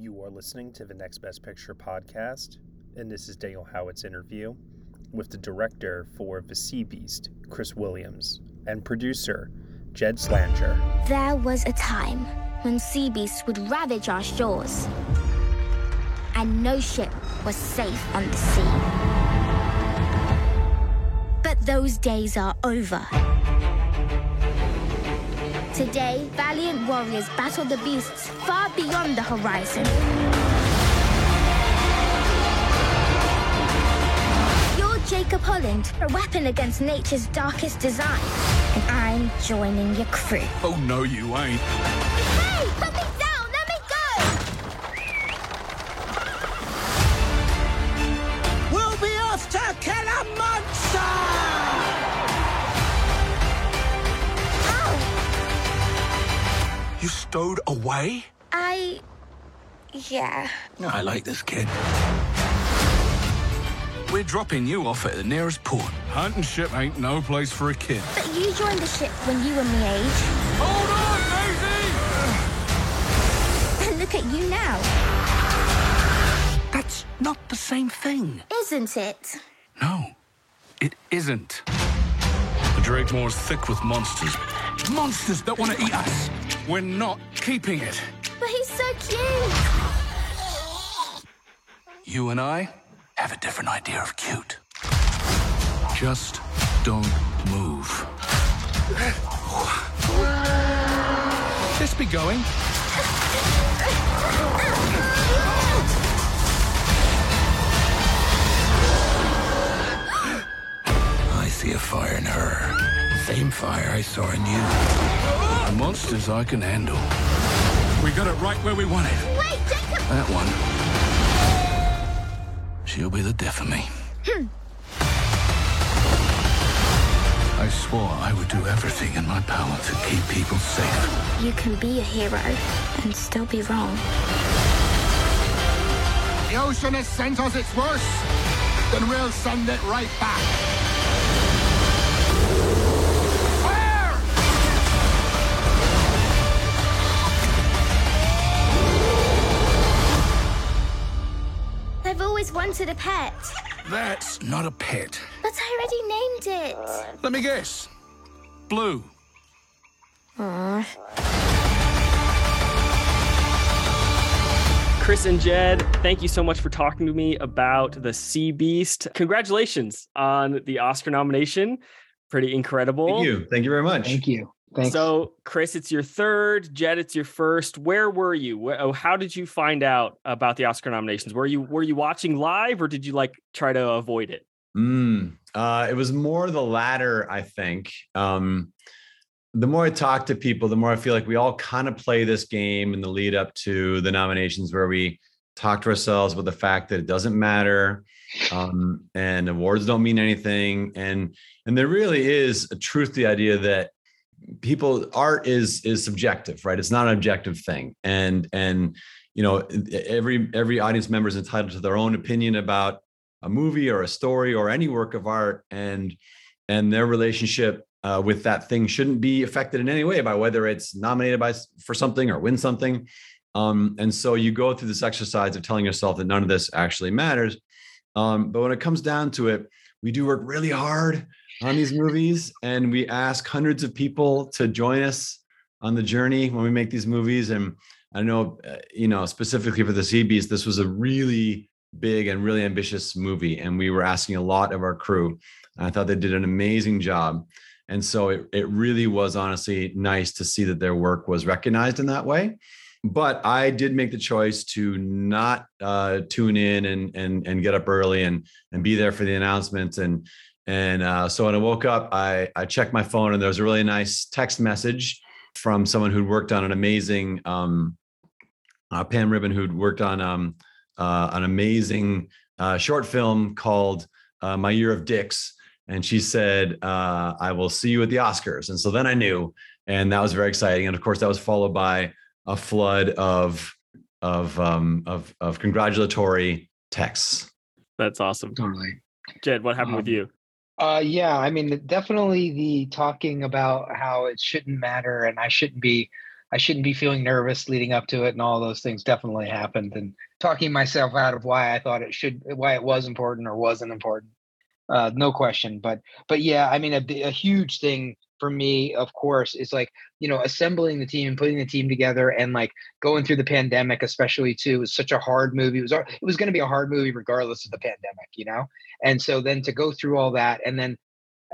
You are listening to the Next Best Picture podcast, and this is Daniel Howat's interview with the director for The Sea Beast, Chris Williams, and producer, Jed Schlanger. There was a time when sea beasts would ravage our shores, and no ship was safe on the sea. But those days are over. Today, valiant warriors battle the beasts far beyond the horizon. You're Jacob Holland, a weapon against nature's darkest design. And I'm joining your crew. Oh, no, you ain't. You stowed away? I. Yeah. I like this kid. We're dropping you off at the nearest port. Hunting ship ain't no place for a kid. But you joined the ship when you were my age. Hold on, Maisie! And look at you now. That's not the same thing. Isn't it? No, it isn't. The Drakemoor's thick with monsters. Monsters that want to eat us. We're not keeping it. But he's so cute. You and I have a different idea of cute. Just don't move. Let's be going. I see a fire in her. Same fire I saw in you. The monsters I can handle. We got it right where we want it. Wait, Jacob! That one. She'll be the death of me. Hmm. I swore I would do everything in my power to keep people safe. You can be a hero and still be wrong. The ocean has sent us its worst, then we'll send it right back. I've a pet, That's not a pet. but I already named it. Let me guess. Blue. Chris and Jed, thank you so much for talking to me about the Sea Beast. Congratulations on the Oscar nomination. Pretty incredible. Thank you. Thank you very much. Thank you. Thanks. So, Chris, it's your third. Jed, it's your first. Where were you? Oh, How did you find out about the Oscar nominations? Were you were you watching live, or did you like try to avoid it? Mm, uh, it was more the latter, I think. Um, the more I talk to people, the more I feel like we all kind of play this game in the lead up to the nominations where we talk to ourselves about the fact that it doesn't matter um, and awards don't mean anything. And and there really is a truth to the idea that people art is is subjective, right? It's not an objective thing. And and you know every every audience member is entitled to their own opinion about a movie or a story or any work of art and and their relationship uh, with that thing shouldn't be affected in any way by whether it's nominated by for something or win something um, and so you go through this exercise of telling yourself that none of this actually matters um, but when it comes down to it we do work really hard on these movies and we ask hundreds of people to join us on the journey when we make these movies and I know, uh, you know, specifically for the Sea Beast, this was a really big and really ambitious movie, and we were asking a lot of our crew. I thought they did an amazing job. And so it, it really was honestly nice to see that their work was recognized in that way. But I did make the choice to not uh, tune in and and and get up early and and be there for the announcements. And and uh, so when I woke up, I I checked my phone and there was a really nice text message from someone who'd worked on an amazing um, uh, Pam Ribon, who'd worked on um, uh, an amazing uh, short film called uh, My Year of Dicks and she said, uh, "I will see you at the Oscars." And so then I knew, and that was very exciting. And of course, that was followed by a flood of of um, of of congratulatory texts. That's awesome. Totally, Jed. What happened um, with you? Uh, yeah, I mean, definitely the talking about how it shouldn't matter, and I shouldn't be, I shouldn't be feeling nervous leading up to it, and all those things definitely happened. And talking myself out of why I thought it should, why it was important or wasn't important uh, no question. But but yeah, I mean, a, a huge thing for me, of course, is like you know assembling the team and putting the team together, and like going through the pandemic, especially too, was such a hard movie. It was it was going to be a hard movie regardless of the pandemic, you know. And so then to go through all that, and then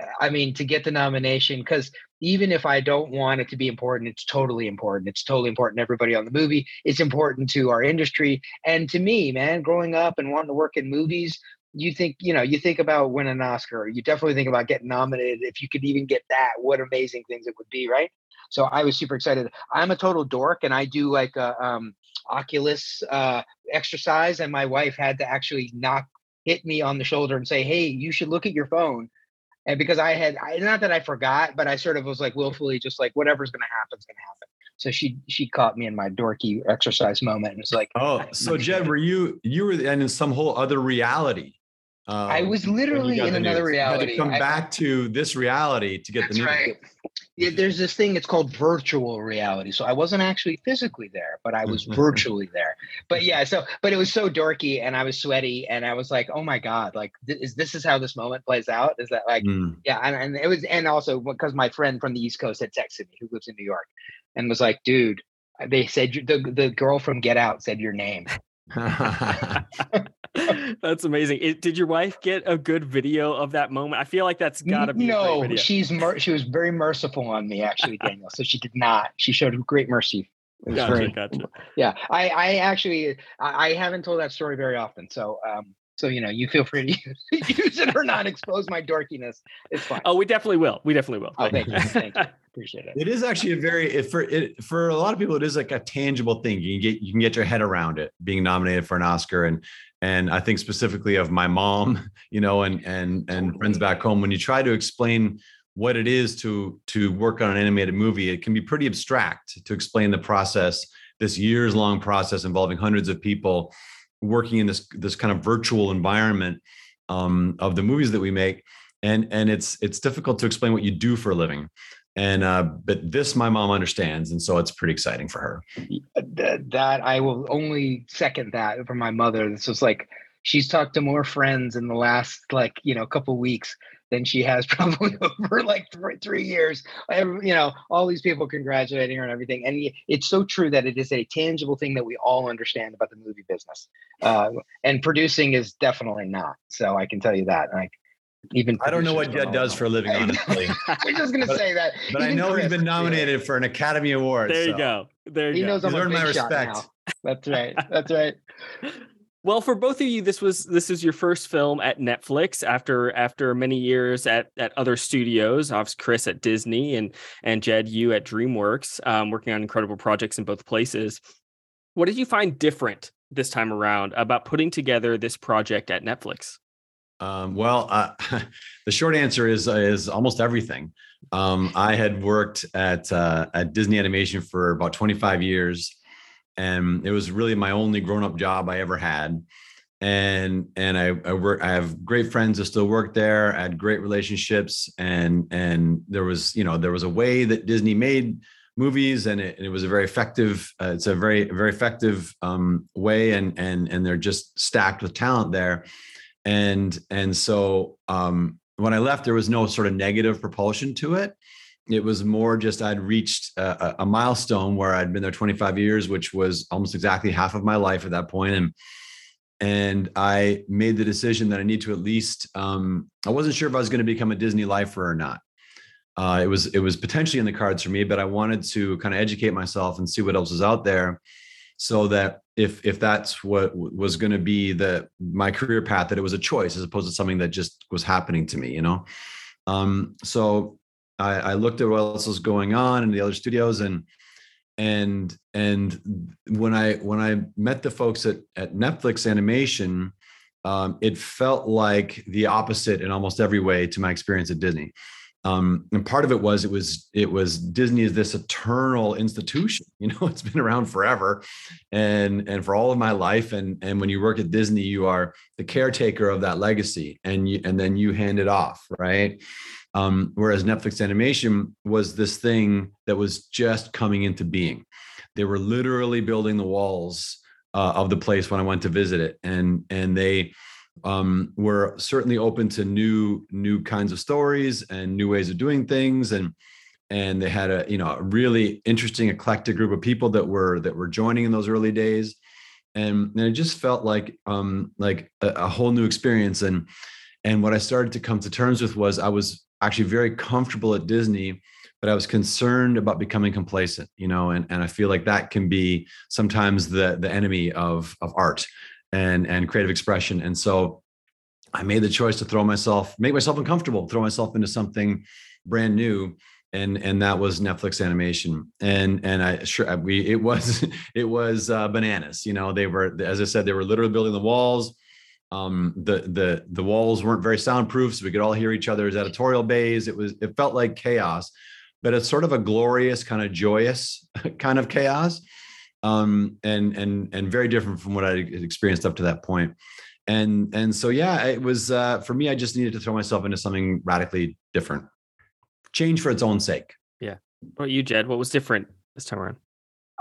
uh, I mean to get the nomination because even if I don't want it to be important, it's totally important. It's totally important to everybody on the movie. It's important to our industry and to me, man. Growing up and wanting to work in movies you think you know you think about winning an oscar you definitely think about getting nominated if you could even get that what amazing things it would be right? So i was super excited. I'm a total dork and i do like a um, oculus uh, exercise and my wife had to actually knock hit me on the shoulder and say hey you should look at your phone. And because i had I, not that i forgot but i sort of was like willfully just like whatever's going to happen is going to happen. So she she caught me in my dorky exercise moment and was like oh so jed were you you were in some whole other reality um, I was literally in another news. reality. You had to come I, back to this reality to get the news. Right. Yeah, there's this thing. It's called virtual reality. So I wasn't actually physically there, but I was virtually there. But yeah, so but it was so dorky, and I was sweaty, and I was like, oh my god, like th- is this is how this moment plays out? Is that like mm. yeah? And, and it was, and also because my friend from the East Coast had texted me, who lives in New York, and was like, dude, they said the the girl from Get Out said your name. that's amazing. It, did your wife get a good video of that moment? I feel like that's got to be no. she's mer- she was very merciful on me, actually, Daniel. so she did not. She showed great mercy. Gotcha, very, gotcha. Yeah, I, I actually, I, I, haven't told that story very often. So, um, so you know, you feel free to use, use it or not expose my dorkiness. It's fine. Oh, we definitely will. We definitely will. Oh, thank you. Thank you. Appreciate it. It is actually a very it, for it for a lot of people. It is like a tangible thing. You can get you can get your head around it being nominated for an Oscar and and I think specifically of my mom, you know, and and and friends back home. When you try to explain what it is to to work on an animated movie, it can be pretty abstract to explain the process, this years long process involving hundreds of people working in this this kind of virtual environment um, of the movies that we make, and and it's it's difficult to explain what you do for a living and uh, but this my mom understands and so it's pretty exciting for her. That i will only second that for my mother. This was like she's talked to more friends in the last like you know couple weeks than she has probably over like three, three years. You know all these people congratulating her and everything. And it's so true that it is a tangible thing that we all understand about the movie business. Uh, and producing is definitely not. So i can tell you that. Like even I don't know what Jed does for a living, honestly. I'm just gonna but, say that. But even I know Chris, he's been nominated for an Academy Award. There you so. go. There you he go. knows I'm a big my respect. Now. That's right. That's right. Well, for both of you, this was this is your first film at Netflix after after many years at at other studios. Obviously, Chris at Disney and and Jed, you at DreamWorks, um, working on incredible projects in both places. What did you find different this time around about putting together this project at Netflix? Um, well, uh, the short answer is is almost everything. Um, I had worked at uh, at Disney Animation for about 25 years, and it was really my only grown up job I ever had. And and I I work I have great friends that still work there. I had great relationships, and and there was you know there was a way that Disney made movies and it, it was a very effective uh, it's a very very effective um, way and and and they're just stacked with talent there and and so um, when I left, there was no sort of negative propulsion to it. it was more just I'd reached a, a, milestone where I'd been there 25 years, which was almost exactly half of my life at that point, and and I made the decision that I need to at least. Um, I wasn't sure if I was going to become a Disney lifer or not. Uh, it was it was potentially in the cards for me, but I wanted to kind of educate myself and see what else was out there, so that if if that's what was going to be the my career path, that it was a choice as opposed to something that just was happening to me, you know. Um, so I, I looked at what else was going on in the other studios and and and when I when I met the folks at at Netflix Animation, um, it felt like the opposite in almost every way to my experience at Disney. Um, and part of it was it was it was Disney is this eternal institution. You know, it's been around forever, and and for all of my life. And and when you work at Disney, you are the caretaker of that legacy, and you and then you hand it off, right? Um, whereas Netflix animation was this thing that was just coming into being. They were literally building the walls uh, of the place when I went to visit it, and and they um, were certainly open to new new kinds of stories and new ways of doing things, and and they had a you know a really interesting eclectic group of people that were that were joining in those early days, and, and it just felt like um, like a, a whole new experience. And and what I started to come to terms with was I was actually very comfortable at Disney, but I was concerned about becoming complacent, you know, and, and I feel like that can be sometimes the the enemy of of art and and creative expression. And so I made the choice to throw myself, make myself uncomfortable, throw myself into something brand new. And, and that was Netflix animation. And, and I sure we, it was, it was uh, bananas, you know, they were, as I said, they were literally building the walls um, the the the walls weren't very soundproof, so we could all hear each other's editorial bays. It was it felt like chaos, but it's sort of a glorious kind of joyous kind of chaos, um, and and and very different from what I had experienced up to that point. And and so yeah, it was uh, for me. I just needed to throw myself into something radically different, change for its own sake. Yeah. What about you, Jed? What was different this time around?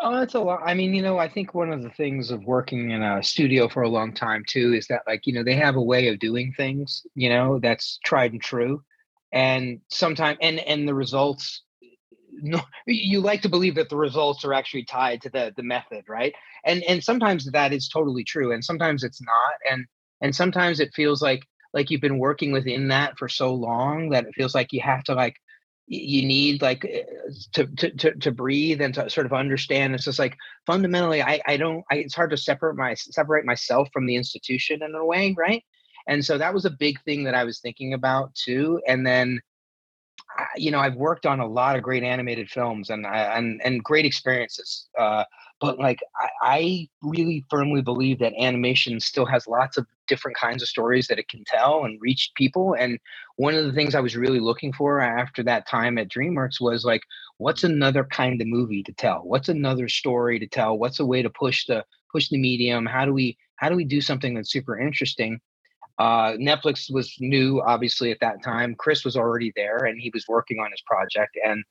Oh, it's a lot. I mean, you know, I think one of the things of working in a studio for a long time too is that, like, you know, they have a way of doing things, you know, that's tried and true, and sometimes, and and the results. No, you like to believe that the results are actually tied to the the method, right? And and sometimes that is totally true, and sometimes it's not, and and sometimes it feels like like you've been working within that for so long that it feels like you have to like you need like eh, to, to to to breathe and to sort of understand it's just like fundamentally i i don't I, it's hard to separate my separate myself from the institution in a way right and so that was a big thing that i was thinking about too and then you know i've worked on a lot of great animated films and and and great experiences uh but like I, I, really firmly believe that animation still has lots of different kinds of stories that it can tell and reach people and one of the things i was really looking for after that time at dreamworks was like what's another kind of movie to tell? What's another story to tell? What's a way to push the push the medium? How do we how do we do something that's super interesting uh, Netflix was new, obviously, at that time. Chris was already there and he was working on his project. And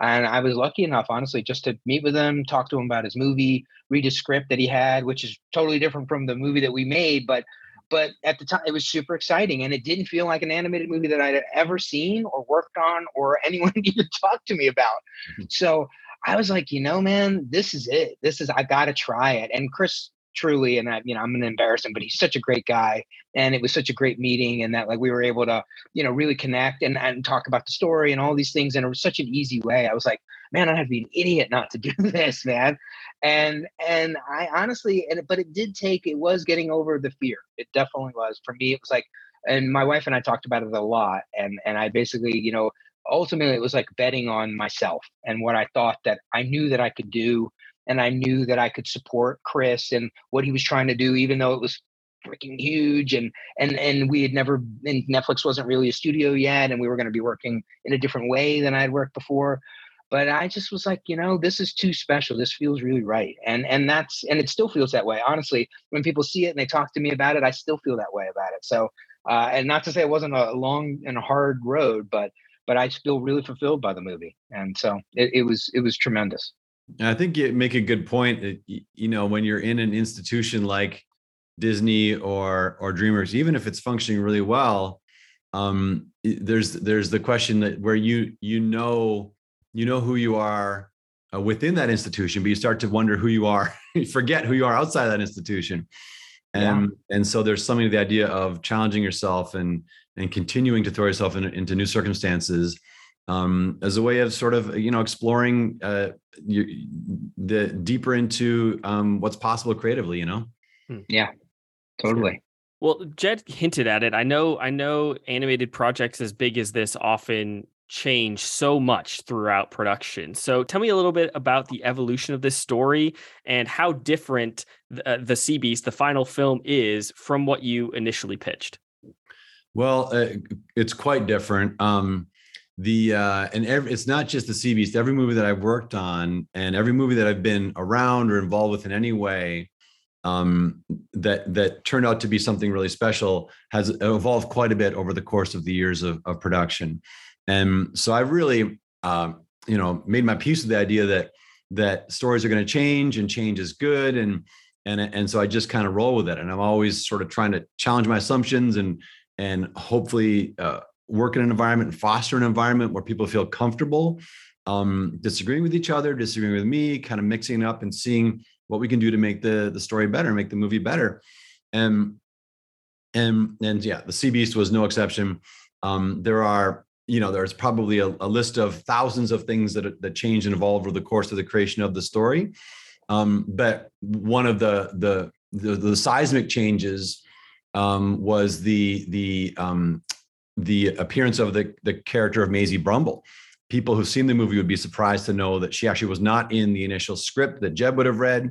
and I was lucky enough, honestly, just to meet with him, talk to him about his movie, read a script that he had, which is totally different from the movie that we made. But but at the time, it was super exciting, and it didn't feel like an animated movie that I'd ever seen or worked on, or anyone even talked to me about. Mm-hmm. So I was like, you know, man, this is it. This is I got to try it. And Chris truly and I, you know i'm gonna embarrass him but he's such a great guy and it was such a great meeting and that like we were able to you know really connect and, and talk about the story and all these things and it was such an easy way. I was like man i have to be an idiot not to do this man. And and i honestly and but it did take it was getting over the fear. It definitely was. For me it was like and my wife and i talked about it a lot and and i basically you know ultimately it was like betting on myself and what i thought that i knew that i could do and I knew that I could support Chris and what he was trying to do, even though it was freaking huge and and and we had never and Netflix wasn't really a studio yet and we were going to be working in a different way than I'd worked before. But I just was like you know this is too special. This feels really right. And and that's and it still feels that way. Honestly when people see it and they talk to me about it I still feel that way about it. So uh, and not to say it wasn't a long and hard road but but I feel really fulfilled by the movie. And so it, it was it was tremendous I think you make a good point. You know, when you're in an institution like Disney or or DreamWorks, even if it's functioning really well, um, there's there's the question that where you you know you know who you are uh, within that institution, but you start to wonder who you are. you forget who you are outside that institution. And yeah. and so there's something to the idea of challenging yourself and and continuing to throw yourself in, into new circumstances um, as a way of sort of you know exploring uh, you, the deeper into um, what's possible creatively. You know. Hmm. Yeah, totally. Well, Jed hinted at it. I know. I know. Animated projects as big as this often change so much throughout production. So tell me a little bit about the evolution of this story and how different the, uh, the Sea Beast, the final film, is from what you initially pitched. Well, uh, it's quite different. Um, the uh, and every, it's not just the Sea Beast. Every movie that I've worked on and every movie that I've been around or involved with in any way um, that that turned out to be something really special has evolved quite a bit over the course of the years of, of production. And so I've really, um, you know, made my peace with the idea that that stories are going to change and change is good. And and and so I just kind of roll with it. And I'm always sort of trying to challenge my assumptions and and hopefully uh, work in an environment and foster an environment where people feel comfortable um, disagreeing with each other, disagreeing with me, kind of mixing up and seeing what we can do to make the the story better, make the movie better. And and and yeah, the Sea Beast was no exception. Um, there are you know there's probably a, a, list of thousands of things that that change and evolve over the course of the creation of the story um, but one of the, the the the, seismic changes um, was the the um, the appearance of the the character of Maisie Brumble. People who've seen the movie would be surprised to know that she actually was not in the initial script that Jed would have read,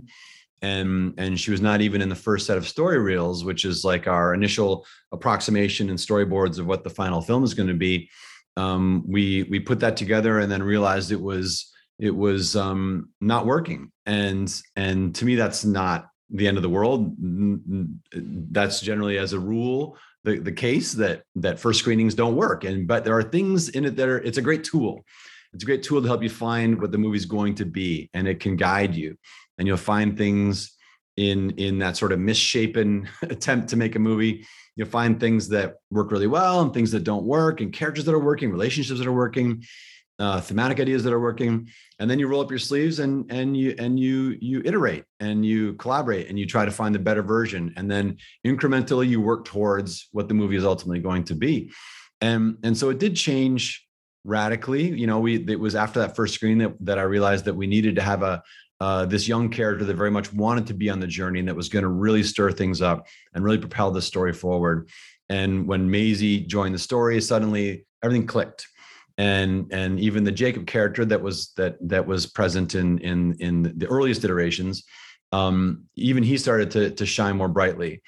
and and she was not even in the first set of story reels, which is like our initial approximation and storyboards of what the final film is going to be. Um, we we put that together and then realized it was it was um, not working. And and to me that's not the end of the world. That's generally as a rule the, the case that that first screenings don't work. And but there are things in it that are it's a great tool. It's a great tool to help you find what the movie's going to be and it can guide you. And you'll find things in in that sort of misshapen attempt to make a movie. You'll find things that work really well and things that don't work and characters that are working relationships that are working uh, thematic ideas that are working and then you roll up your sleeves and and you and you you iterate and you collaborate and you try to find the better version and then incrementally you work towards what the movie is ultimately going to be and and so it did change radically you know we it was after that first screen that that i realized that we needed to have a uh, this young character that very much wanted to be on the journey and that was going to really stir things up and really propel the story forward. And when Maisie joined the story, suddenly everything clicked. And and even the Jacob character that was that that was present in in in the earliest iterations, um, even he started to to shine more brightly.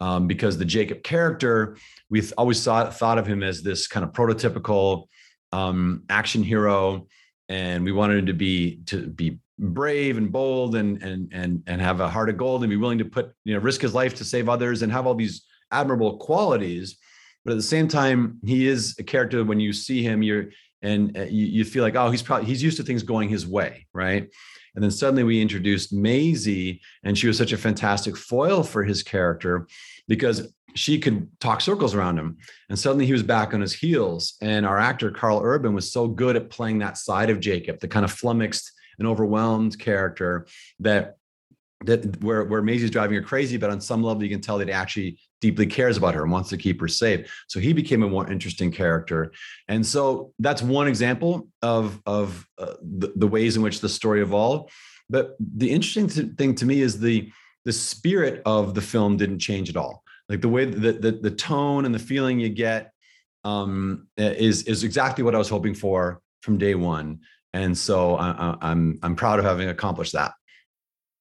Um, because the Jacob character, we always thought thought of him as this kind of prototypical um, action hero, and we wanted him to be to be brave and bold and and and and have a heart of gold and be willing to put you know risk his life to save others and have all these admirable qualities but at the same time he is a character when you see him you're and uh, you, you feel like oh he's probably he's used to things going his way right? And then suddenly we introduced Maisie and she was such a fantastic foil for his character because she could talk circles around him. And suddenly he was back on his heels and our actor Karl Urban was so good at playing that side of Jacob the kind of flummoxed and overwhelmed character that that where where Maisie's driving her crazy, but on some level you can tell that actually deeply cares about her and wants to keep her safe. So he became a more interesting character, and so that's one example of of uh, the, the ways in which the story evolved. But the interesting thing to me is the the spirit of the film didn't change at all. Like the way that the, the tone and the feeling you get um, is is exactly what I was hoping for from day one. And so I, I'm I'm proud of having accomplished that.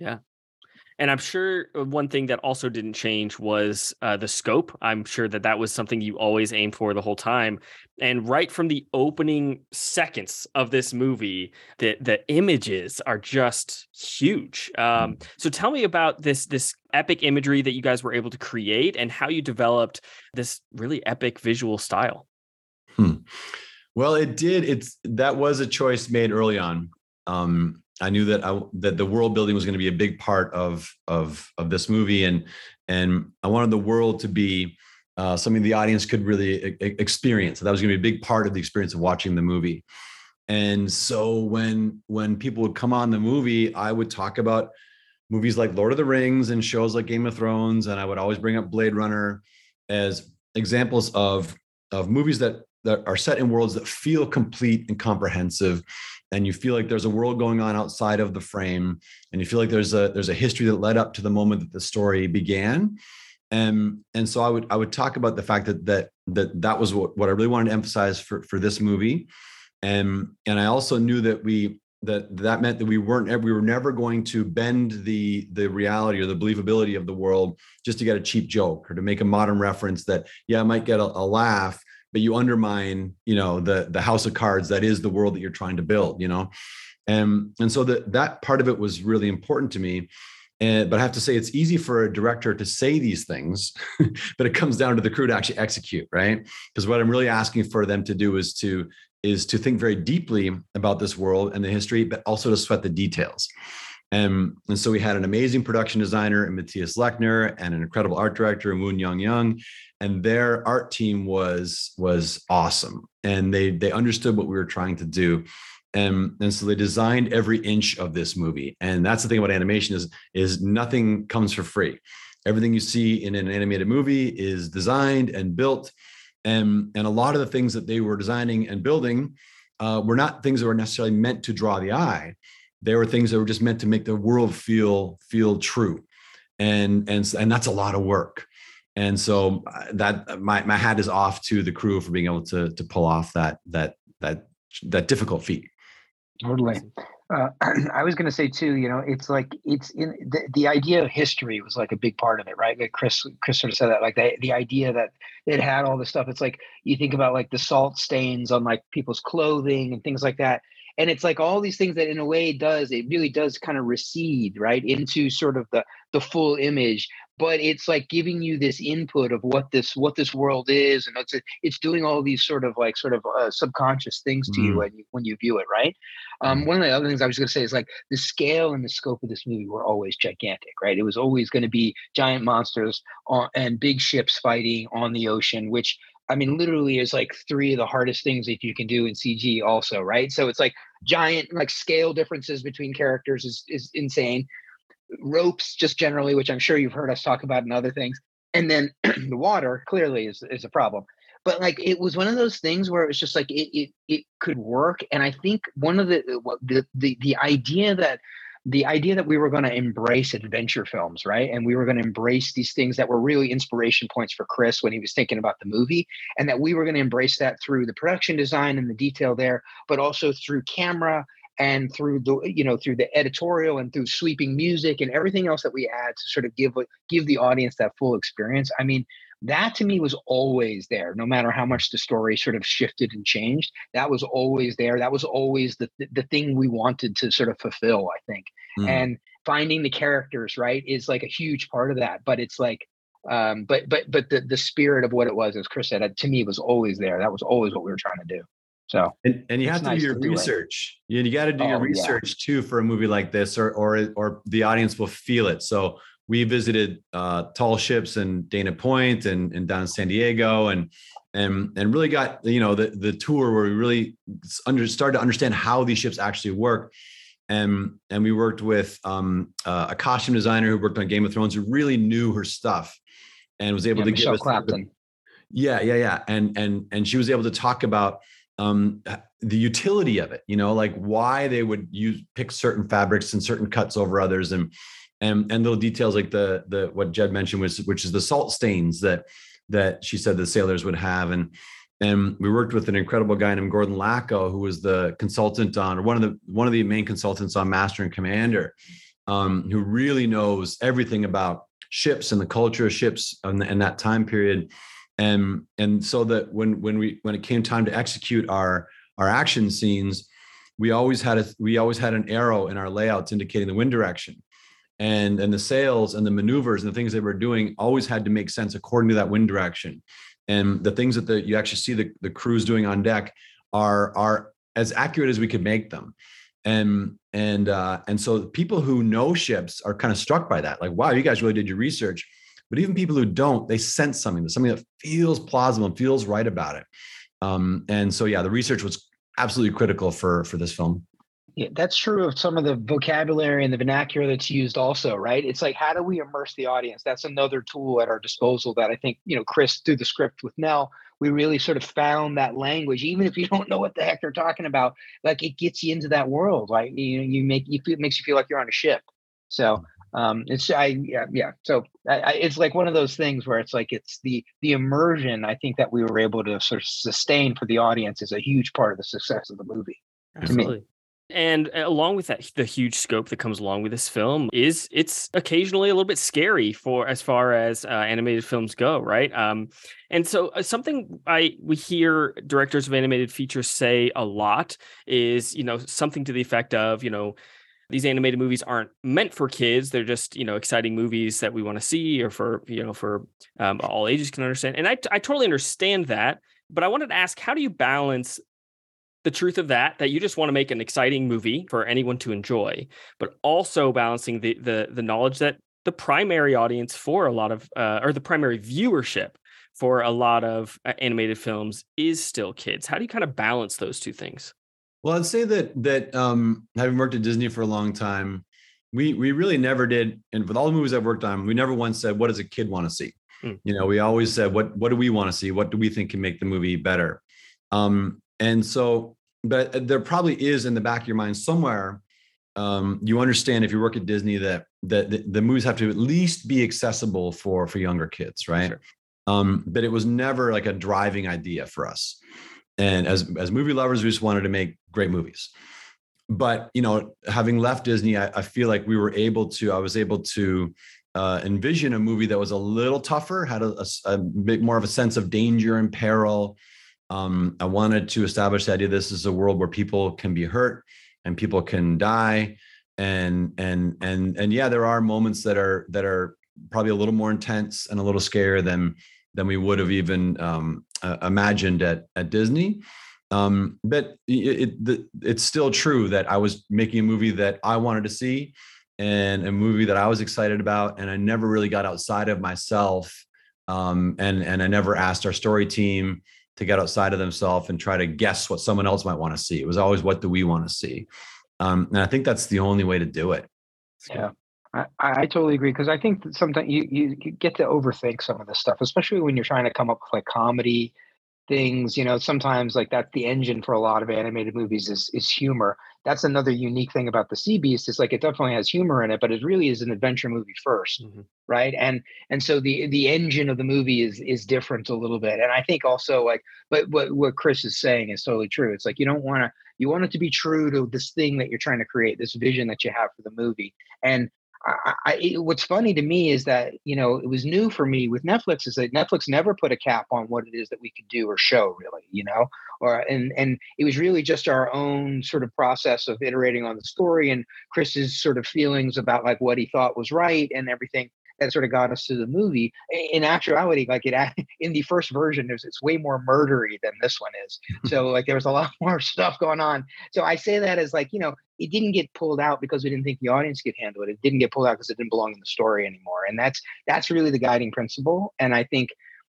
Yeah. And I'm sure uh, one thing that also didn't change was uh, the scope. I'm sure that that was something you always aimed for the whole time. And right from the opening seconds of this movie, the the images are just huge. Um, mm. so tell me about this this epic imagery that you guys were able to create and how you developed this really epic visual style. Hmm. Well, it did. It's that was a choice made early on. Um, I knew that I, that the world building was going to be a big part of of of this movie, and and I wanted the world to be uh, something the audience could really experience. So that was going to be a big part of the experience of watching the movie. And so when when people would come on the movie, I would talk about movies like Lord of the Rings and shows like Game of Thrones, and I would always bring up Blade Runner as examples of of movies that that are set in worlds that feel complete and comprehensive and you feel like there's a world going on outside of the frame and you feel like there's a there's a history that led up to the moment that the story began. And and so i would i would talk about the fact that that that that was what, what i really wanted to emphasize for for this movie. And and i also knew that we that that meant that we weren't we were never going to bend the the reality or the believability of the world just to get a cheap joke or to make a modern reference that yeah i might get a, a laugh but you undermine you know the the house of cards that is the world that you're trying to build you know? And and so that that part of it was really important to me and but i have to say it's easy for a director to say these things but it comes down to the crew to actually execute right? Because what i'm really asking for them to do is to is to think very deeply about this world and the history but also to sweat the details and, and so we had an amazing production designer in Matthias Lechner and an incredible art director, Woonyoung Jung. And their art team was was awesome. And they they understood what we were trying to do. And, and so they designed every inch of this movie. And that's the thing about animation is, is nothing comes for free. Everything you see in an animated movie is designed and built. And, and a lot of the things that they were designing and building uh, were not things that were necessarily meant to draw the eye they were things that were just meant to make the world feel feel true. And and and that's a lot of work. And so uh, that my my hat is off to the crew for being able to to pull off that that that that difficult feat. Totally. Uh, I was going to say too, you know, it's like it's in the, the idea of history was like a big part of it, right? Like Chris, Chris sort of said that, like the, the idea that it had all this stuff. It's like you think about like the salt stains on like people's clothing and things like that and it's like all these things that in a way does it really does kind of recede right into sort of the the full image but it's like giving you this input of what this what this world is and it's it's doing all these sort of like sort of uh, subconscious things to mm. you when you when you view it right um, mm. one of the other things i was going to say is like the scale and the scope of this movie were always gigantic right it was always going to be giant monsters on, and big ships fighting on the ocean which I mean, literally is like three of the hardest things that you can do in CG also, right? So it's like giant like scale differences between characters is is insane. Ropes just generally, which I'm sure you've heard us talk about in other things. And then the water clearly is is a problem. But like it was one of those things where it was just like it it it could work. And I think one of the uh, the the, the idea that the idea that we were going to embrace adventure films, right? And we were going to embrace these things that were really inspiration points for Chris when he was thinking about the movie, and that we were going to embrace that through the production design and the detail there, but also through camera and through the you know through the editorial and through sweeping music and everything else that we add to sort of give give the audience that full experience. I mean, that to me was always there no matter how much the story sort of shifted and changed that was always there that was always the the thing we wanted to sort of fulfill i think mm. and finding the characters right is like a huge part of that but it's like um but but but the the spirit of what it was as chris said to me was always there that was always what we were trying to do so and, and you have to nice do your to research you, you got to do oh, your research yeah. too for a movie like this or or or the audience will feel it so we visited uh, tall ships and Dana Point and, and down in San Diego and and and really got you know the the tour where we really under, started to understand how these ships actually work. And, and we worked with um, uh, a costume designer who worked on Game of Thrones who really knew her stuff and was able yeah, to Michelle give us Clapton. yeah yeah yeah and and and she was able to talk about um, the utility of it you know like why they would use pick certain fabrics and certain cuts over others and and and little details like the the what Jed mentioned was which is the salt stains that that she said the sailors would have and and we worked with an incredible guy named Gordon Laco who was the consultant on or one of the one of the main consultants on Master and Commander um, who really knows everything about ships and the culture of ships in that time period. And, and so that when when we when it came time to execute our our action scenes, we always had a we always had an arrow in our layouts indicating the wind direction. And and the sails and the maneuvers and the things they were doing always had to make sense according to that wind direction. And the things that the, you actually see the, the crews doing on deck are are as accurate as we could make them. And and uh, and so people who know ships are kind of struck by that. Like wow you guys really did your research but even people who don't they sense something something that feels plausible and feels right about it um, and so yeah the research was absolutely critical for for this film. Yeah, that's true of some of the vocabulary and the vernacular that's used also, right? It's like how do we immerse the audience? That's another tool at our disposal that I think, you know, Chris through the script with Nell, we really sort of found that language, even if you don't know what the heck they're talking about, like it gets you into that world. Like you you make you feel, it makes you feel like you're on a ship. So um it's i yeah yeah. So I, I, it's like one of those things where it's like it's the the immersion i think that we were able to sort of sustain for the audience is a huge part of the success of the movie absolutely. And uh, along with that the huge scope that comes along with this film is it's occasionally a little bit scary for as far as uh, animated films go right? Um, and so uh, something i we hear directors of animated features say a lot is you know something to the effect of you know these animated movies aren't meant for kids they're just you know exciting movies that we want to see or for you know for um, all ages can understand and I, I totally understand that but i wanted to ask how do you balance the truth of that that you just want to make an exciting movie for anyone to enjoy but also balancing the the, the knowledge that the primary audience for a lot of uh, or the primary viewership for a lot of uh, animated films is still kids? How do you kind of balance those two things well, I'd say that that um, having worked at Disney for a long time, we we really never did, and with all the movies I've worked on, we never once said, "What does a kid want to see?" Mm. You know, we always said, "What what do we want to see? What do we think can make the movie better?" Um, and so, but there probably is in the back of your mind somewhere. Um, you understand if you work at Disney that that the, the, movies have to at least be accessible for for younger kids, right? Sure. Um, but it was never like a driving idea for us and as as movie lovers we just wanted to make great movies. But you know having left disney i, I feel like we were able to i was able to uh, envision a movie that was a little tougher had a, a, a, bit more of a sense of danger and peril. Um, i wanted to establish the idea this is a world where people can be hurt and people can die. And and and and yeah there are moments that are that are probably a little more intense and a little scarier than than we would have even um, uh, imagined at at Disney. Um, but it, it, it's still true that I was making a movie that I wanted to see and a movie that I was excited about, and I never really got outside of myself. Um, and and I never asked our story team to get outside of themselves and try to guess what someone else might want to see. It was always what do we want to see, um, and I think that's the only way to do it. Yeah. I, I totally agree because I think that sometimes you, you get to overthink some of this stuff, especially when you're trying to come up with like comedy things. You know, sometimes like that's the engine for a lot of animated movies is is humor. That's another unique thing about the Sea Beast is like it definitely has humor in it, but it really is an adventure movie 1st mm-hmm. right? And and so the the engine of the movie is is different a little bit. And I think also like, but what what Chris is saying is totally true. It's like you don't want to you want it to be true to this thing that you're trying to create, this vision that you have for the movie. And I, I, what's funny to me is that you know it was new for me with Netflix is that Netflix never put a cap on what it is that we could do or show really you know? Or and and it was really just our own sort of process of iterating on the story and Chris's sort of feelings about like what he thought was right and everything that sort of got us to the movie. In actuality, like it in the first version, there's it's way more murdery than this one is. so like there was a lot more stuff going on. So I say that as like you know it didn't get pulled out because we didn't think the audience could handle it. It didn't get pulled out because it didn't belong in the story anymore. And that's that's really the guiding principle. And I think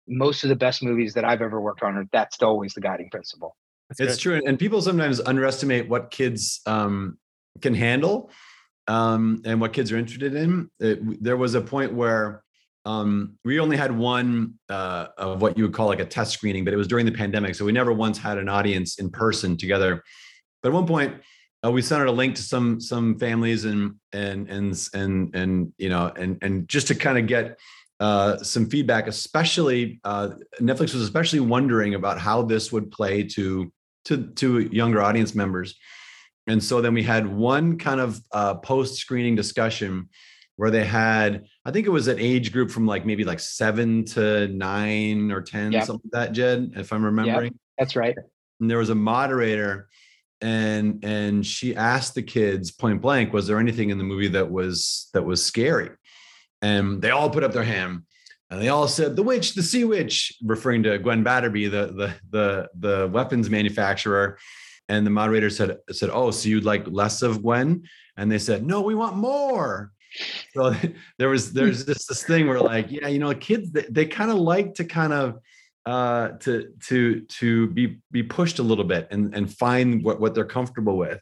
most of the best movies that I've ever worked on are that's always the guiding principle. That's it's good. true, and people sometimes underestimate what kids um, can handle um, and what kids are interested in. It, there was a point where um, we only had one uh, of what you would call like a test screening, but it was during the pandemic, so we never once had an audience in person together. But at one point, uh, we sent out a link to some some families and and and and and you know and and just to kind of get uh, some feedback, especially uh, Netflix was especially wondering about how this would play to to to younger audience members and so then we had one kind of uh, post screening discussion where they had i think it was an age group from like maybe like seven to nine or ten yep. something like that jed if i'm remembering. yep, that's right. And there was a moderator and and she asked the kids point blank was there anything in the movie that was that was scary? And they all put up their hand and they all said the witch the sea witch referring to gwen batterby the the the, the weapons manufacturer and the moderator said said oh so you'd like less of gwen and they said no we want more so there was there's just this thing where like yeah you know kids they, they kind of like to kind of uh, to to to be be pushed a little bit and and find what what they're comfortable with,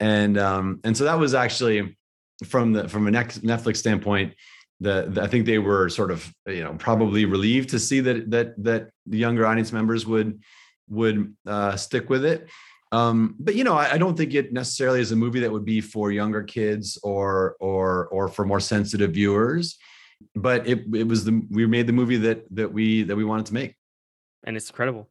and um and so that was actually from the from a Netflix standpoint. The, the, I think they were sort of you know probably relieved to see that that that the younger audience members would would uh, stick with it. Um, but you know, I, I, don't think it necessarily is a movie that would be for younger kids or or or for more sensitive viewers. But it it was the we made the movie that that we that we wanted to make and it's incredible.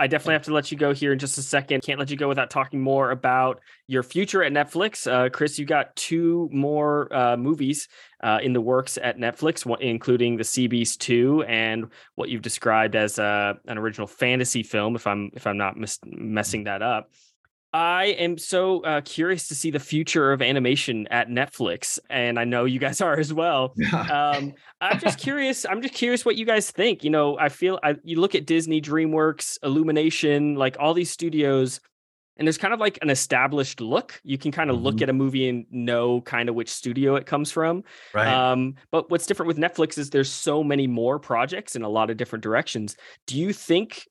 I definitely have to let you go here in just a second. Can't let you go without talking more about your future at Netflix. Uh, Chris, you got two more uh, movies uh, in the works at Netflix, including the Sea Beast 2 and what you've described as uh, an original fantasy film. If I'm if I'm not mis- messing that up. I am so uh, curious to see the future of animation at Netflix, and I know you guys are as well. um, I'm just curious. I'm just curious what you guys think. You know, I feel I, you look at Disney, DreamWorks, Illumination, like all these studios, and there's kind of like an established look. You can kind of mm-hmm. look at a movie and know kind of which studio it comes from. Right. Um, but what's different with Netflix is there's so many more projects in a lot of different directions. Do you think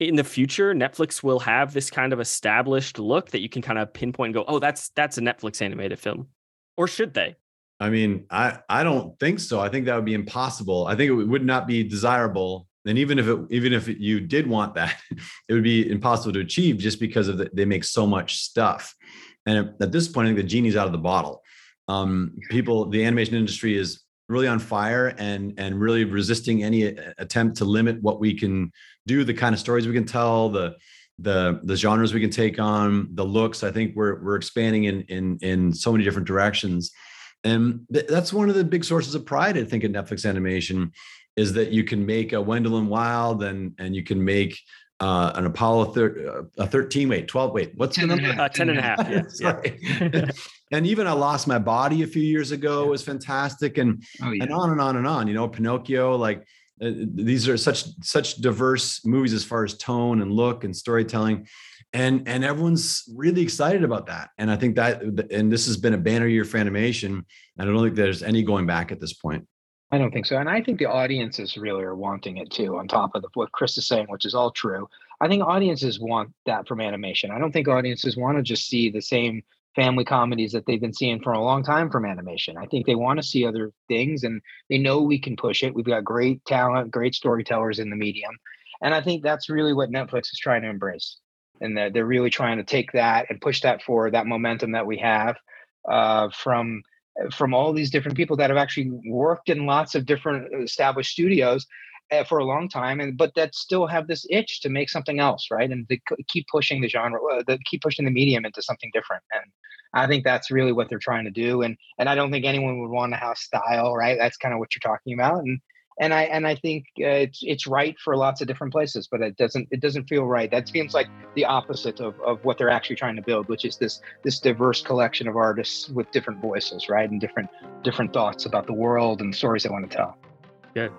in the future netflix will have this kind of established look that you can kind of pinpoint and go oh that's that's a netflix animated film. Or should they? I mean i i don't think so. I think that would be impossible. I think it would not be desirable. And even if it even if you did want that it would be impossible to achieve just because of the, they make so much stuff. And at this point i think the genie's out of the bottle. Um, people the animation industry is really on fire and and really resisting any attempt to limit what we can do, the kind of stories we can tell, the the the genres we can take on, the looks. I think we're we're expanding in in in so many different directions, and th- that's one of the big sources of pride. I think in Netflix animation is that you can make a Wendell and Wild and and you can make uh, an Apollo thir- uh, a 13, wait, 12, wait, what's the number? Uh, 10 and a half. Yeah. yeah. and even I Lost My Body a few years ago was fantastic and, oh, yeah. and on and on and on, you know, Pinocchio, like uh, these are such, such diverse movies as far as tone and look and storytelling. And, and everyone's really excited about that. And I think that, and this has been a banner year for animation. I don't think there's any going back at this point. I don't think so. And I think the audiences really are wanting it too, on top of the, what Chris is saying, which is all true. I think audiences want that from animation. I don't think audiences want to just see the same family comedies that they've been seeing for a long time from animation. I think they want to see other things and they know we can push it. We've got great talent, great storytellers in the medium. And I think that's really what Netflix is trying to embrace. And that they're really trying to take that and push that forward, that momentum that we have uh, from from all these different people that have actually worked in lots of different established studios uh, for a long time and but that still have this itch to make something else right and to keep pushing the genre uh, the keep pushing the medium into something different and i think that's really what they're trying to do and and i don't think anyone would want to have style right that's kind of what you're talking about and and I and I think uh, it's it's right for lots of different places, but it doesn't it doesn't feel right. That seems like the opposite of, of what they're actually trying to build, which is this this diverse collection of artists with different voices, right, and different different thoughts about the world and stories they want to tell. Good.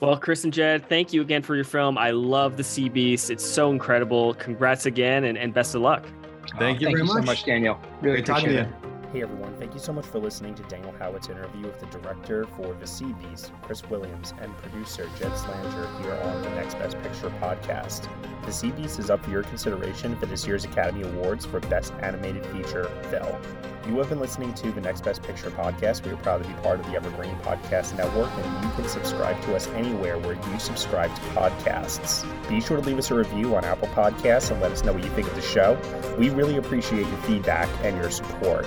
Well, Chris and Jed, thank you again for your film. I love the Sea Beast. It's so incredible. Congrats again, and, and best of luck. Thank oh, you thank very you much. so much, Daniel. Really Great appreciate it. Hey everyone, thank you so much for listening to Daniel Howat's interview with the director for The Sea Beast, Chris Williams, and producer Jed Schlanger here on the Next Best Picture podcast. The Sea Beast is up for your consideration for this year's Academy Awards for Best Animated Feature Film. You have been listening to the Next Best Picture podcast. We are proud to be part of the Evergreen Podcast Network, and you can subscribe to us anywhere where you subscribe to podcasts. Be sure to leave us a review on Apple Podcasts and let us know what you think of the show. We really appreciate your feedback and your support